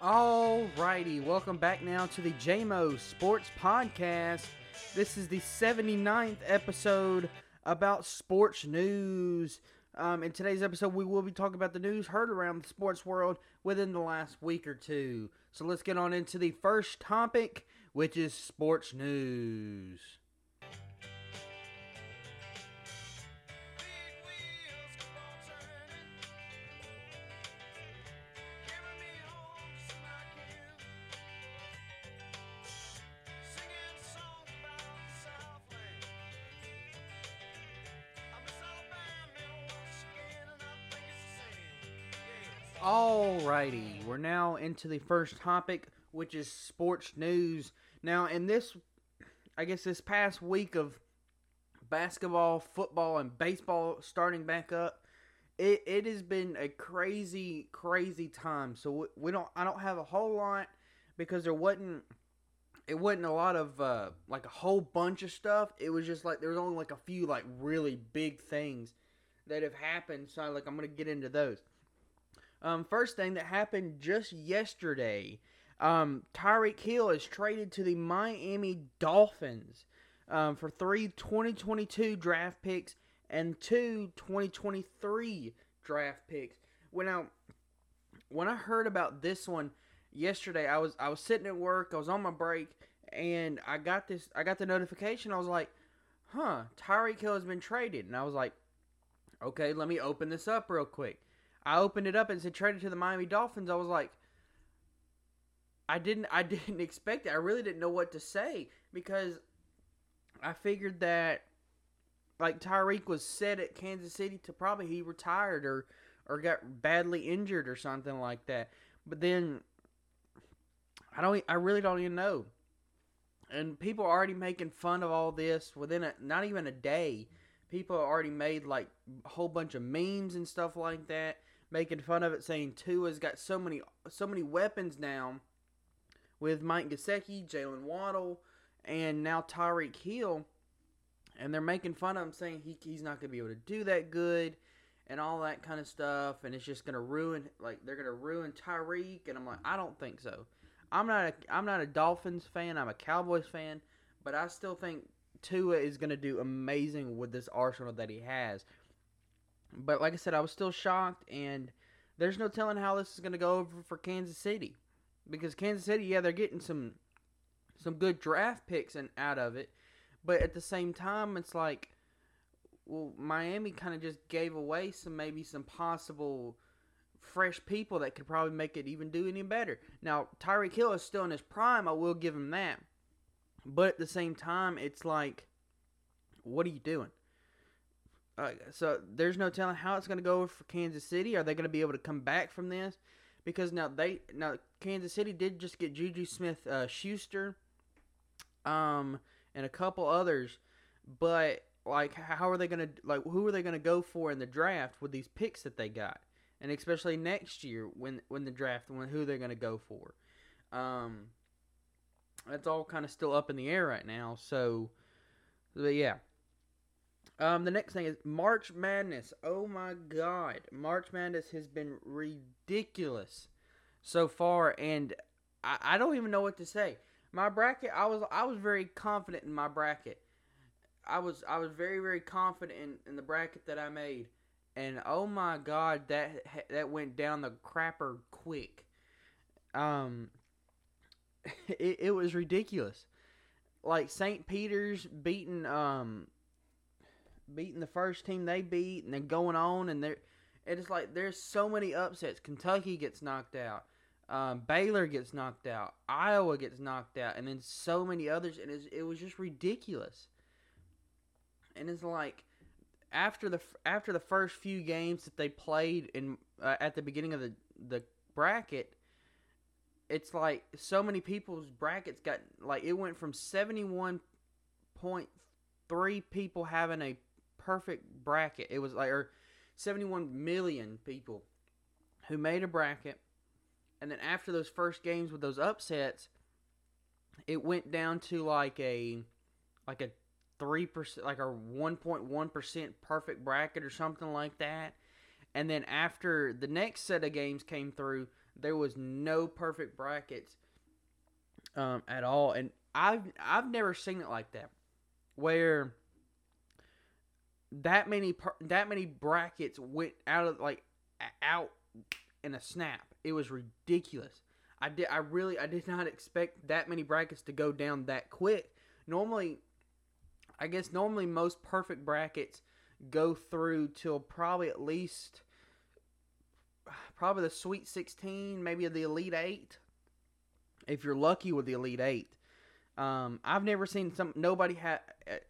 Alrighty, welcome back now to the JMO Sports Podcast. This is the 79th episode about sports news. Um, in today's episode, we will be talking about the news heard around the sports world within the last week or two. So let's get on into the first topic, which is sports news. Alrighty, we're now into the first topic, which is sports news. Now, in this, I guess this past week of basketball, football, and baseball starting back up, it, it has been a crazy, crazy time. So we, we don't, I don't have a whole lot because there wasn't, it wasn't a lot of uh, like a whole bunch of stuff. It was just like there was only like a few like really big things that have happened. So like I'm gonna get into those. Um, first thing that happened just yesterday, um, Tyreek Hill is traded to the Miami Dolphins um, for three 2022 draft picks and two 2023 draft picks. When I when I heard about this one yesterday, I was I was sitting at work, I was on my break, and I got this I got the notification. I was like, "Huh, Tyreek Hill has been traded," and I was like, "Okay, let me open this up real quick." I opened it up and said traded to the Miami Dolphins. I was like, I didn't I didn't expect it. I really didn't know what to say because I figured that like Tyreek was set at Kansas City to probably he retired or or got badly injured or something like that. But then I don't I really don't even know. And people are already making fun of all this within a not even a day. People already made like a whole bunch of memes and stuff like that making fun of it, saying Tua's got so many so many weapons now with Mike Gesicki, Jaylen Waddle, and now Tyreek Hill, and they're making fun of him, saying he, he's not going to be able to do that good, and all that kind of stuff, and it's just going to ruin like they're going to ruin Tyreek, and I'm like, I don't think so. I'm not a I'm not a Dolphins fan. I'm a Cowboys fan, but I still think Tua is going to do amazing with this arsenal that he has. But like I said, I was still shocked, and there's no telling how this is going to go over for Kansas City, because Kansas City, yeah, they're getting some some good draft picks and out of it, but at the same time, it's like, well, Miami kind of just gave away some maybe some possible fresh people that could probably make it even do any better. Now Tyreek Hill is still in his prime, I will give him that, but at the same time, it's like, what are you doing? Uh, so there's no telling how it's going to go for Kansas City. Are they going to be able to come back from this? Because now they now Kansas City did just get Juju Smith uh, Schuster, um, and a couple others, but like how are they going to like who are they going to go for in the draft with these picks that they got, and especially next year when when the draft when who they're going to go for, um, that's all kind of still up in the air right now. So, but yeah. Um, the next thing is March Madness. Oh my God, March Madness has been ridiculous so far, and I, I don't even know what to say. My bracket, I was I was very confident in my bracket. I was I was very very confident in, in the bracket that I made, and oh my God, that that went down the crapper quick. Um, it, it was ridiculous. Like St. Peter's beating um beating the first team they beat and then going on and they're it's like there's so many upsets. Kentucky gets knocked out. Um, Baylor gets knocked out. Iowa gets knocked out, and then so many others, and it was just ridiculous. And it's like after the after the first few games that they played in uh, at the beginning of the the bracket, it's like so many people's brackets got like it went from seventy one point three people having a perfect bracket. It was like or 71 million people who made a bracket. And then after those first games with those upsets, it went down to like a like a 3% like a 1.1% perfect bracket or something like that. And then after the next set of games came through, There was no perfect brackets um, at all, and I've I've never seen it like that, where that many that many brackets went out of like out in a snap. It was ridiculous. I did I really I did not expect that many brackets to go down that quick. Normally I guess normally most perfect brackets go through till probably at least probably the Sweet 16, maybe the Elite 8. If you're lucky with the Elite 8. Um, I've never seen some nobody had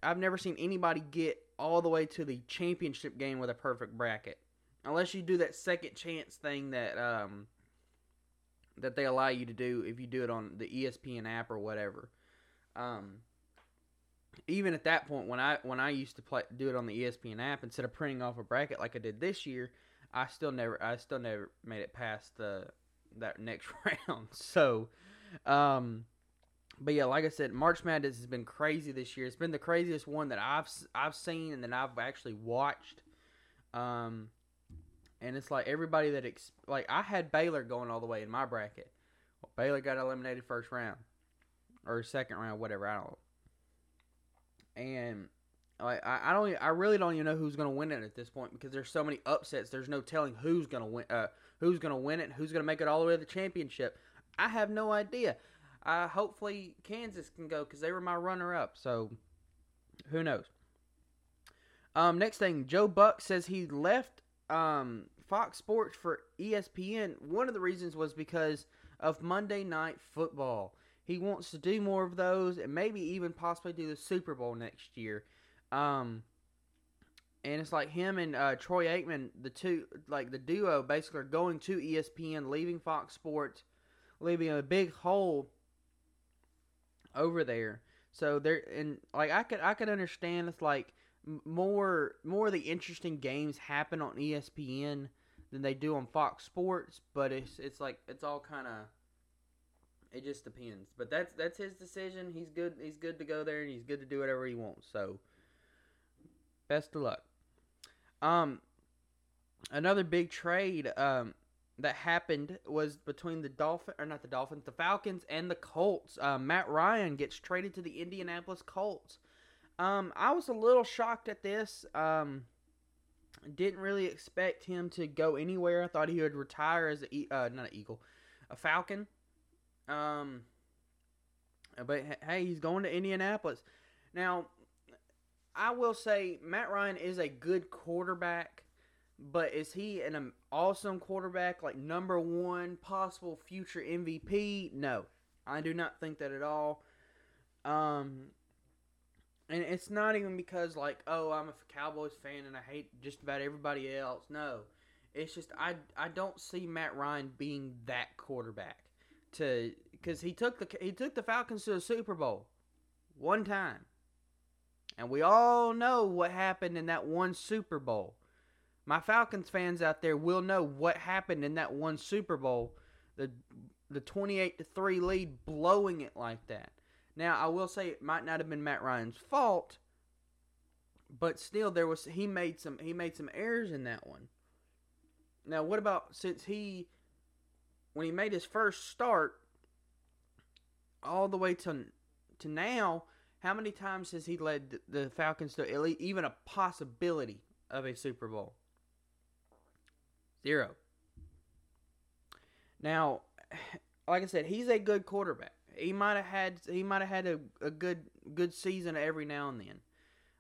I've never seen anybody get all the way to the championship game with a perfect bracket. Unless you do that second chance thing that um that they allow you to do if you do it on the ESPN app or whatever. Um even at that point when I when I used to play do it on the ESPN app instead of printing off a bracket like I did this year, I still never I still never made it past the that next round. So, um, but yeah, like I said, March Madness has been crazy this year. It's been the craziest one that I've I've seen and that I've actually watched. Um, and it's like everybody that ex- like I had Baylor going all the way in my bracket. Well, Baylor got eliminated first round or second round, whatever. I don't. and like I, I don't I really don't even know who's to win it at this point because there's so many upsets. There's no telling who's to win uh, who's to win it, who's to make it all the way to the championship. I have no idea. Uh, hopefully Kansas can go because they were my runner up. So who knows? Um, next thing, Joe Buck says he left um, Fox Sports for ESPN. One of the reasons was because of Monday Night Football. He wants to do more of those and maybe even possibly do the Super Bowl next year. Um, and it's like him and uh, Troy Aikman, the two, like the duo, basically are going to ESPN, leaving Fox Sports, leaving a big hole over there. So there, and like I could, I could understand it's like more, more of the interesting games happen on ESPN than they do on Fox Sports, but it's, it's like it's all kind of it just depends. But that's that's his decision. He's good. He's good to go there, and he's good to do whatever he wants. So, best of luck. Um, another big trade um that happened was between the Dolphin or not the Dolphins, the Falcons and the Colts. Uh, Matt Ryan gets traded to the Indianapolis Colts. Um, I was a little shocked at this. Um, didn't really expect him to go anywhere. I thought he would retire as a uh, not an Eagle, a Falcon. Um, but hey, he's going to Indianapolis. Now, I will say Matt Ryan is a good quarterback, but is he an awesome quarterback, like number one possible future MVP? No, I do not think that at all. Um, and it's not even because like, oh, I'm a Cowboys fan and I hate just about everybody else. No, it's just I I don't see Matt Ryan being that quarterback to because he took the he took the Falcons to the Super Bowl one time, and we all know what happened in that one Super Bowl. My Falcons fans out there will know what happened in that one Super Bowl, the the twenty eight to three lead, blowing it like that. Now I will say it might not have been Matt Ryan's fault, but still there was he made some he made some errors in that one. Now what about since he when he made his first start all the way to to now, how many times has he led the Falcons to even a possibility of a Super Bowl? Zero. Now, like I said, he's a good quarterback. He might have had he might have had a, a good good season every now and then,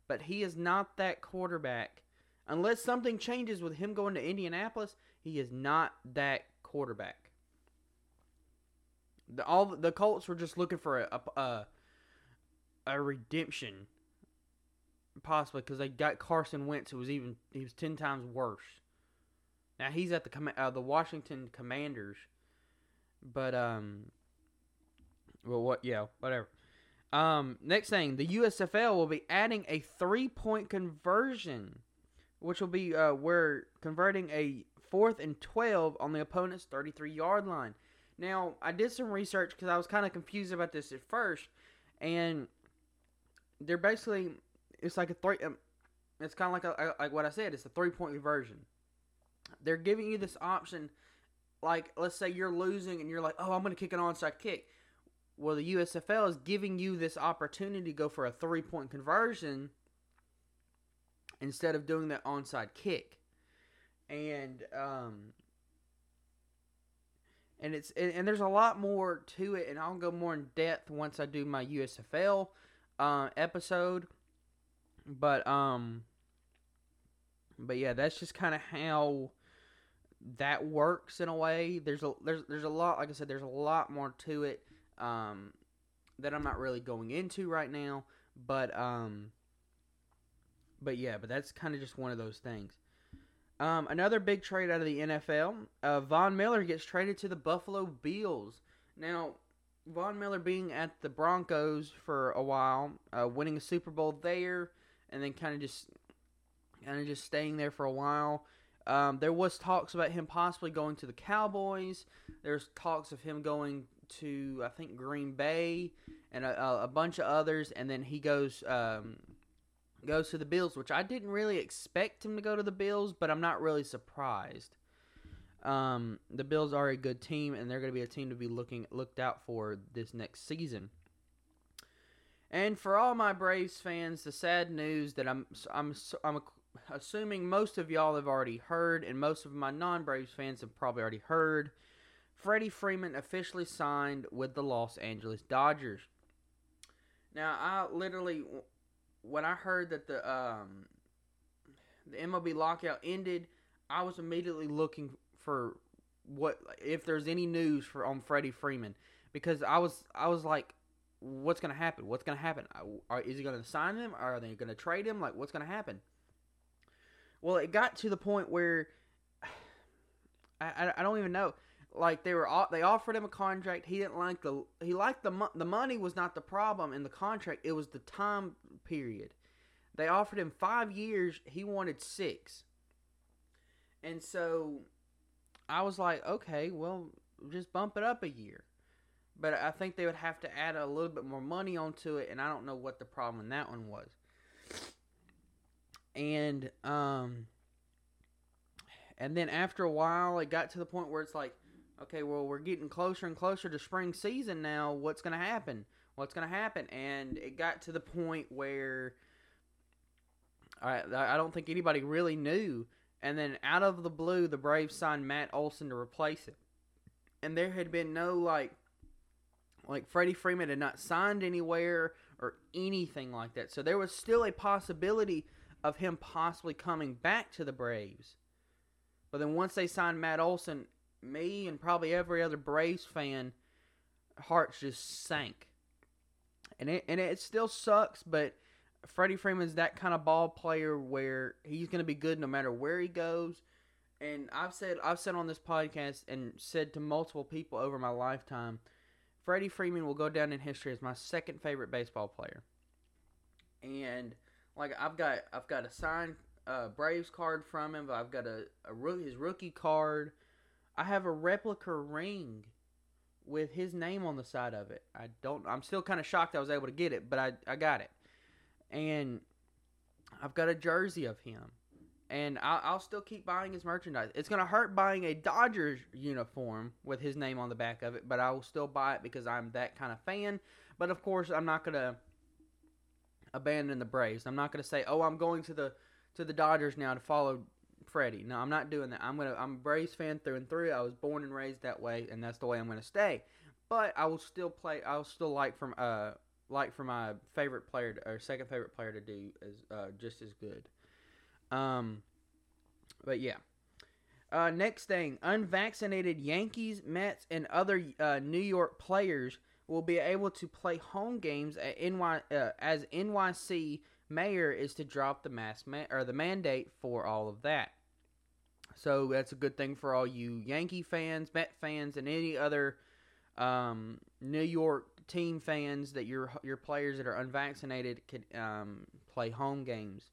but he is not that quarterback. Unless something changes with him going to Indianapolis, he is not that quarterback. The, all the Colts were just looking for a a, a redemption, possibly because they got Carson Wentz, who was even he was ten times worse. Now he's at the uh, the Washington Commanders, but um, well, what? Yeah, whatever. Um, next thing, the USFL will be adding a three point conversion, which will be uh, where converting a fourth and twelve on the opponent's thirty three yard line. Now, I did some research because I was kind of confused about this at first, and they're basically it's like a three. Um, it's kind of like a, like what I said. It's a three point conversion. They're giving you this option like let's say you're losing and you're like, oh, I'm going to kick an onside kick. Well, the USFL is giving you this opportunity to go for a three point conversion instead of doing that onside kick, and um, and it's and, and, there's a lot more to it, and I'll go more in depth once I do my USFL uh, episode. But um, but yeah, that's just kind of how that works in a way. There's a there's there's a lot, like I said, there's a lot more to it um, that I'm not really going into right now. But um, but yeah, but that's kind of just one of those things. Um, another big trade out of the NFL. Uh, Von Miller gets traded to the Buffalo Bills. Now, Von Miller being at the Broncos for a while, uh, winning a Super Bowl there, and then kind of just kind of just staying there for a while. Um, there was talks about him possibly going to the Cowboys. There's talks of him going to I think Green Bay and a, a bunch of others, and then he goes um, goes to the Bills, which I didn't really expect him to go to the Bills, but I'm not really surprised. Um, the Bills are a good team, and they're going to be a team to be looking looked out for this next season. And for all my Braves fans, the sad news that I'm I'm I'm assuming most of y'all have already heard, and most of my non-Braves fans have probably already heard. Freddie Freeman officially signed with the Los Angeles Dodgers. Now, I literally when I heard that the um, the MLB lockout ended, I was immediately looking for what if there's any news for on Freddie Freeman because I was I was like, what's gonna happen? What's gonna happen? Are, is he gonna sign him? Are they gonna trade him? Like, what's gonna happen? Well, it got to the point where I, I, don't even know. Like they were they offered him a contract. He didn't like the he liked the the money was not the problem in the contract. It was the time period. They offered him five years. He wanted six. And so I was like, okay, well, just bump it up a year. But I think they would have to add a little bit more money onto it, and I don't know what the problem in that one was. And um, and then after a while, it got to the point where it's like, okay, well, we're getting closer and closer to spring season now. What's going to happen? what's going to happen. And it got to the point where I, I don't think anybody really knew. And then out of the blue, the Braves signed Matt Olson to replace him. And there had been no like, like Freddie Freeman had not signed anywhere or anything like that. So there was still a possibility of him possibly coming back to the Braves. But then once they signed Matt Olson, me and probably every other Braves fan hearts just sank and it and it still sucks, but Freddie Freeman's that kind of ball player where he's going to be good no matter where he goes. And I've said I've said on this podcast and said to multiple people over my lifetime, Freddie Freeman will go down in history as my second favorite baseball player. And like I've got I've got a signed uh, Braves card from him. I've got a, a his rookie card. I have a replica ring with his name on the side of it. I don't. I'm still kind of shocked I was able to get it, but I I got it, and I've got a jersey of him, and I'll, I'll still keep buying his merchandise. It's gonna hurt buying a Dodgers uniform with his name on the back of it, but I will still buy it because I'm that kind of fan. But of course, I'm not gonna abandon the Braves. I'm not gonna say, oh, I'm going to the to the Dodgers now to follow Freddie. No, I'm not doing that. I'm gonna I'm a Braves fan through and through. I was born and raised that way, and that's the way I'm gonna stay. But I will still play. I will still like from uh like for my favorite player to, or second favorite player to do is uh, just as good. Um, but yeah. Uh, next thing, unvaccinated Yankees, Mets, and other uh, New York players will be able to play home games at NY uh, as NYC mayor is to drop the mask ma- or the mandate for all of that. So that's a good thing for all you Yankee fans, Met fans, and any other um, New York team fans that your your players that are unvaccinated could um, play home games.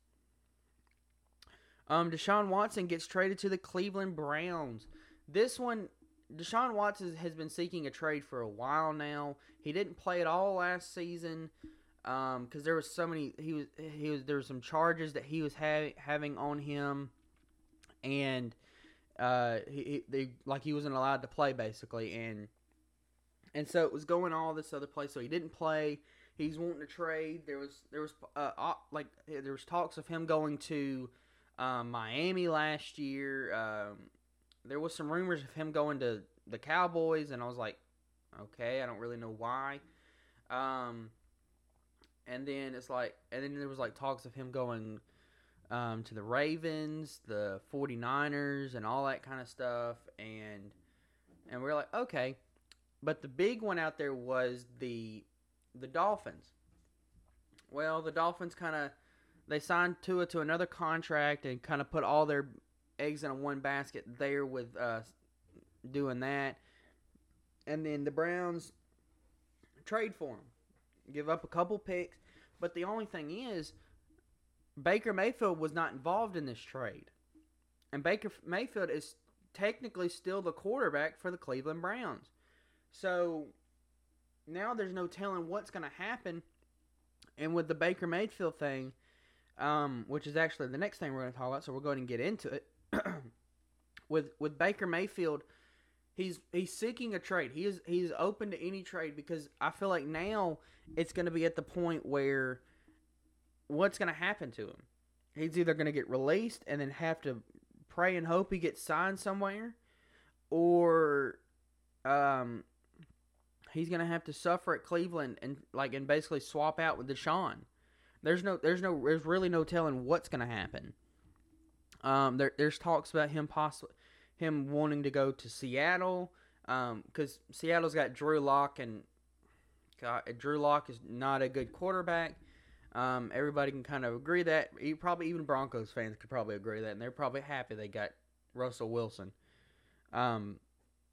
Um, Deshaun Watson gets traded to the Cleveland Browns. This one, Deshaun Watson has been seeking a trade for a while now. He didn't play at all last season because um, there was so many. He was he was there were some charges that he was ha- having on him, and Uh, he, he they like he wasn't allowed to play basically, and and so it was going all this other place. So he didn't play. He's wanting to trade. There was there was uh like there was talks of him going to um, Miami last year. Um, there was some rumors of him going to the Cowboys, and I was like, okay, I don't really know why. Um, and then it's like, and then there was like talks of him going um, to the Ravens, the 49ers, and all that kind of stuff. And and we are like, okay. But the big one out there was the the Dolphins. Well, the Dolphins kind of they signed Tua to another contract and kind of put all their eggs in a one basket there with uh, doing that. And then the Browns trade for him, give up a couple picks. But the only thing is, Baker Mayfield was not involved in this trade. And Baker Mayfield is technically still the quarterback for the Cleveland Browns. So now there's no telling what's going to happen. And with the Baker Mayfield thing, um, which is actually the next thing we're going to talk about, so we're going to get into it. With with Baker Mayfield, he's he's seeking a trade. He is he's open to any trade because I feel like now it's going to be at the point where what's going to happen to him? He's either going to get released and then have to pray and hope he gets signed somewhere, or um, he's going to have to suffer at Cleveland and like and basically swap out with Deshaun. There's no there's no there's really no telling what's going to happen. Um, there, there's talks about him possibly him wanting to go to Seattle because um, Seattle's got Drew Lock and Drew Lock is not a good quarterback. Um, everybody can kind of agree that. Probably even Broncos fans could probably agree that, and they're probably happy they got Russell Wilson. Um,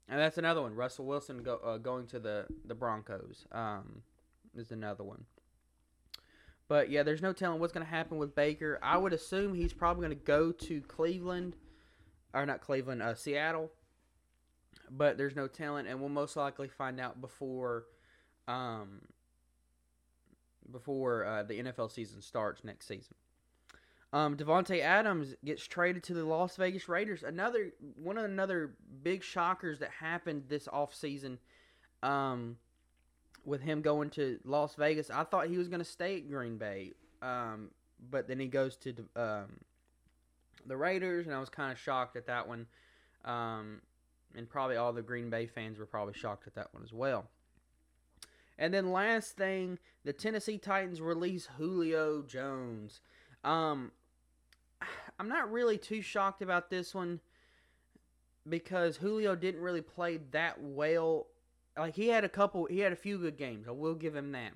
and that's another one. Russell Wilson go, uh, going to the the Broncos um, is another one. But yeah, there's no telling what's going to happen with Baker. I would assume he's probably going to go to Cleveland, or not Cleveland, uh, Seattle. But there's no telling, and we'll most likely find out before, um, before uh, the NFL season starts next season. Um, Davante Adams gets traded to the Las Vegas Raiders. Another one of another big shockers that happened this offseason. Um, with him going to Las Vegas. I thought he was going to stay at Green Bay, um, but then he goes to um, the Raiders, and I was kind of shocked at that one. Um, and probably all the Green Bay fans were probably shocked at that one as well. And then last thing, the Tennessee Titans release Julio Jones. Um, I'm not really too shocked about this one because Julio didn't really play that well like he had a couple he had a few good games. I will give him that.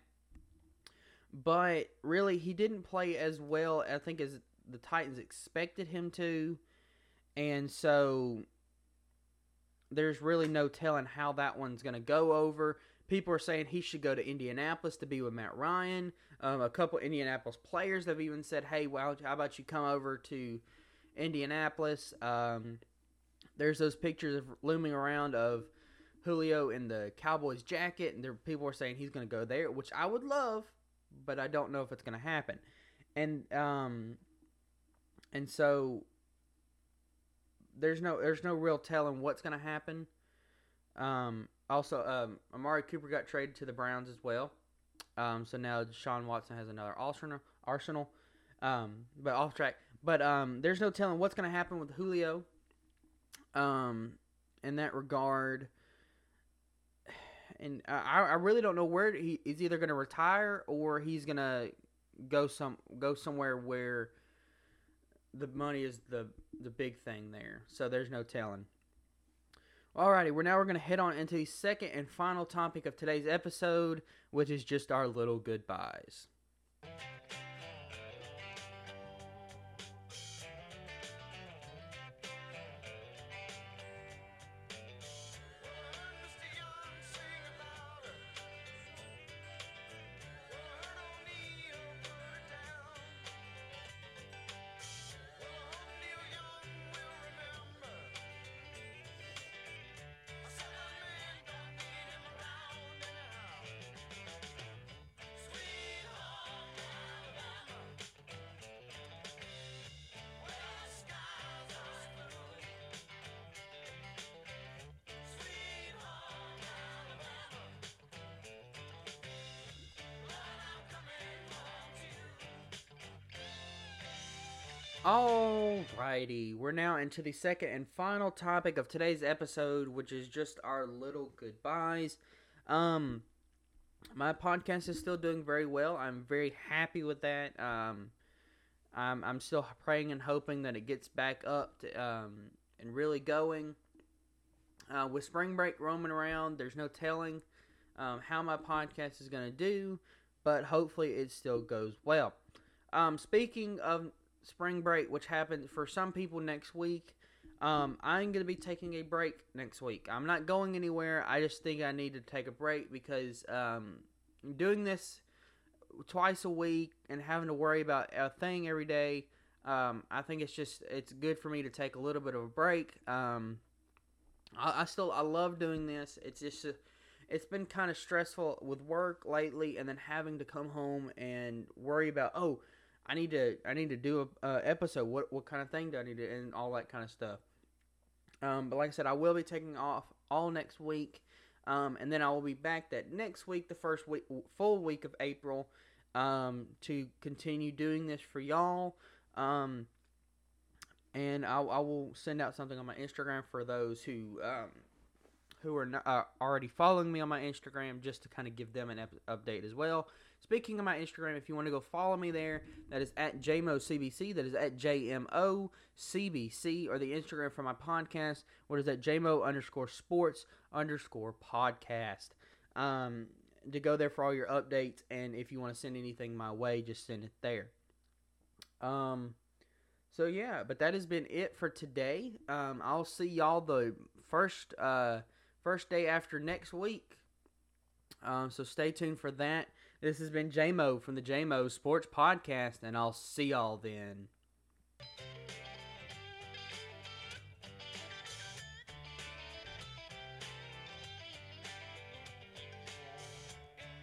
But really he didn't play as well I think as the Titans expected him to. And so there's really no telling how that one's going to go over. People are saying he should go to Indianapolis to be with Matt Ryan. Um, a couple Indianapolis players have even said, "Hey, well, how about you come over to Indianapolis?" Um, there's those pictures of looming around of Julio in the Cowboys jacket, and there people are saying he's going to go there, which I would love, but I don't know if it's going to happen. And um, and so there's no there's no real telling what's going to happen. Um, also, um, Amari Cooper got traded to the Browns as well. Um, so now Sean Watson has another arsenal. Arsenal, um, but off track. But um, there's no telling what's going to happen with Julio. Um, in that regard, and I, I really don't know where he is either going to retire or he's going to go some go somewhere where the money is the the big thing there. So there's no telling. Alrighty, we're now we're gonna head on into the second and final topic of today's episode, which is just our little goodbyes. Alrighty, we're now into the second and final topic of today's episode, which is just our little goodbyes. Um, my podcast is still doing very well. I'm very happy with that. Um, I'm I'm still praying and hoping that it gets back up to um and really going. Uh, with spring break roaming around, there's no telling um, how my podcast is to do, but hopefully it still goes well. Um, speaking of spring break, which happens for some people next week. Um, I'm going to be taking a break next week. I'm not going anywhere. I just think I need to take a break because um, doing this twice a week and having to worry about a thing every day. Um, I think it's just it's good for me to take a little bit of a break. Um, I, I, still I love doing this. It's just a, it's been kind of stressful with work lately, and then having to come home and worry about oh I need to I need to do a, a episode. What what kind of thing do I need to and all that kind of stuff. Um, but like I said, I will be taking off all next week, um, and then I will be back that next week, the first week, full week of April, um, to continue doing this for y'all. Um, and I, I, will send out something on my Instagram for those who um, who are not, uh, already following me on my Instagram, just to kind of give them an ep- update as well. Speaking of my Instagram, if you want to go follow me there, that is at JMOCBC. That is at JMOCBC. Or the Instagram for my podcast, what is that? JMO underscore sports underscore podcast. Um, to go there for all your updates. And if you want to send anything my way, just send it there. Um, so yeah, but that has been it for today. Um, I'll see y'all the first uh first day after next week. Um, so stay tuned for that. This has been JMO from the JMO Sports Podcast, and I'll see y'all then.